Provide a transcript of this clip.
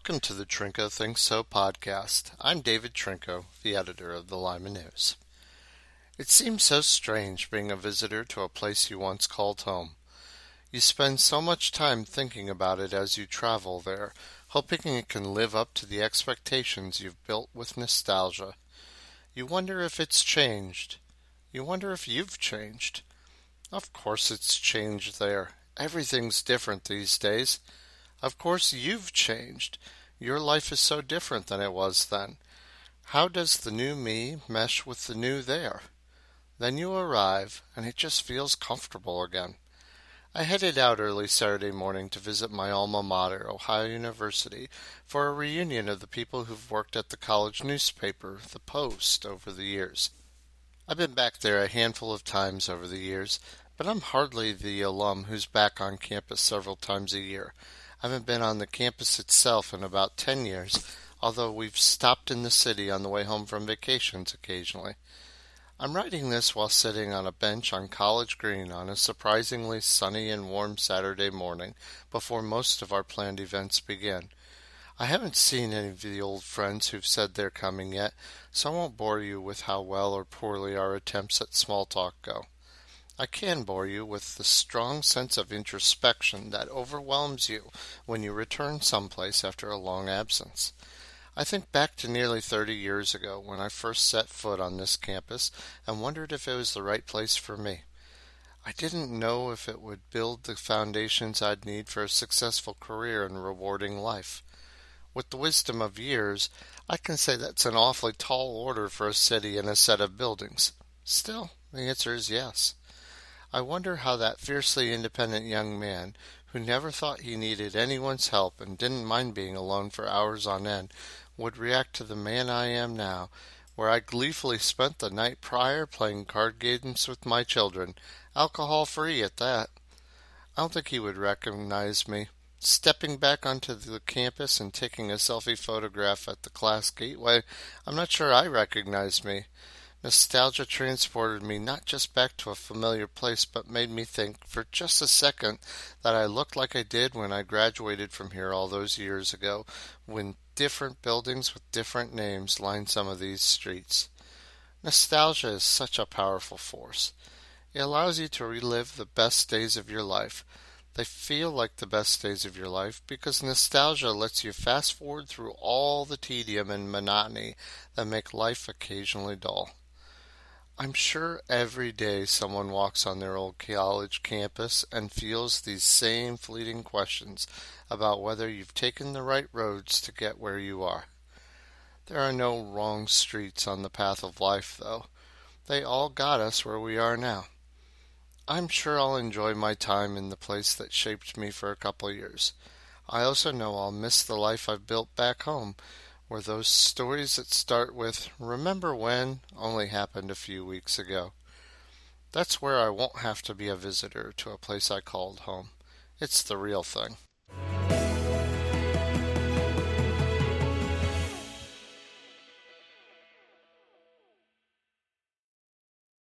Welcome to the Trinko Thinks So podcast. I'm David Trinko, the editor of the Lima News. It seems so strange being a visitor to a place you once called home. You spend so much time thinking about it as you travel there, hoping it can live up to the expectations you've built with nostalgia. You wonder if it's changed. You wonder if you've changed. Of course it's changed there. Everything's different these days. Of course you've changed. Your life is so different than it was then. How does the new me mesh with the new there? Then you arrive, and it just feels comfortable again. I headed out early Saturday morning to visit my alma mater, Ohio University, for a reunion of the people who've worked at the college newspaper, The Post, over the years. I've been back there a handful of times over the years, but I'm hardly the alum who's back on campus several times a year. I haven't been on the campus itself in about 10 years, although we've stopped in the city on the way home from vacations occasionally. I'm writing this while sitting on a bench on College Green on a surprisingly sunny and warm Saturday morning before most of our planned events begin. I haven't seen any of the old friends who've said they're coming yet, so I won't bore you with how well or poorly our attempts at small talk go. I can bore you with the strong sense of introspection that overwhelms you when you return someplace after a long absence. I think back to nearly 30 years ago when I first set foot on this campus and wondered if it was the right place for me. I didn't know if it would build the foundations I'd need for a successful career and rewarding life. With the wisdom of years, I can say that's an awfully tall order for a city and a set of buildings. Still, the answer is yes. I wonder how that fiercely independent young man, who never thought he needed anyone's help and didn't mind being alone for hours on end, would react to the man I am now, where I gleefully spent the night prior playing card games with my children, alcohol free at that. I don't think he would recognize me. Stepping back onto the campus and taking a selfie photograph at the class gateway, I'm not sure I recognize me. Nostalgia transported me not just back to a familiar place, but made me think for just a second that I looked like I did when I graduated from here all those years ago, when different buildings with different names lined some of these streets. Nostalgia is such a powerful force. It allows you to relive the best days of your life. They feel like the best days of your life because nostalgia lets you fast forward through all the tedium and monotony that make life occasionally dull. I'm sure every day someone walks on their old college campus and feels these same fleeting questions about whether you've taken the right roads to get where you are. There are no wrong streets on the path of life, though. They all got us where we are now. I'm sure I'll enjoy my time in the place that shaped me for a couple years. I also know I'll miss the life I've built back home where those stories that start with remember when only happened a few weeks ago. That's where I won't have to be a visitor to a place I called home. It's the real thing.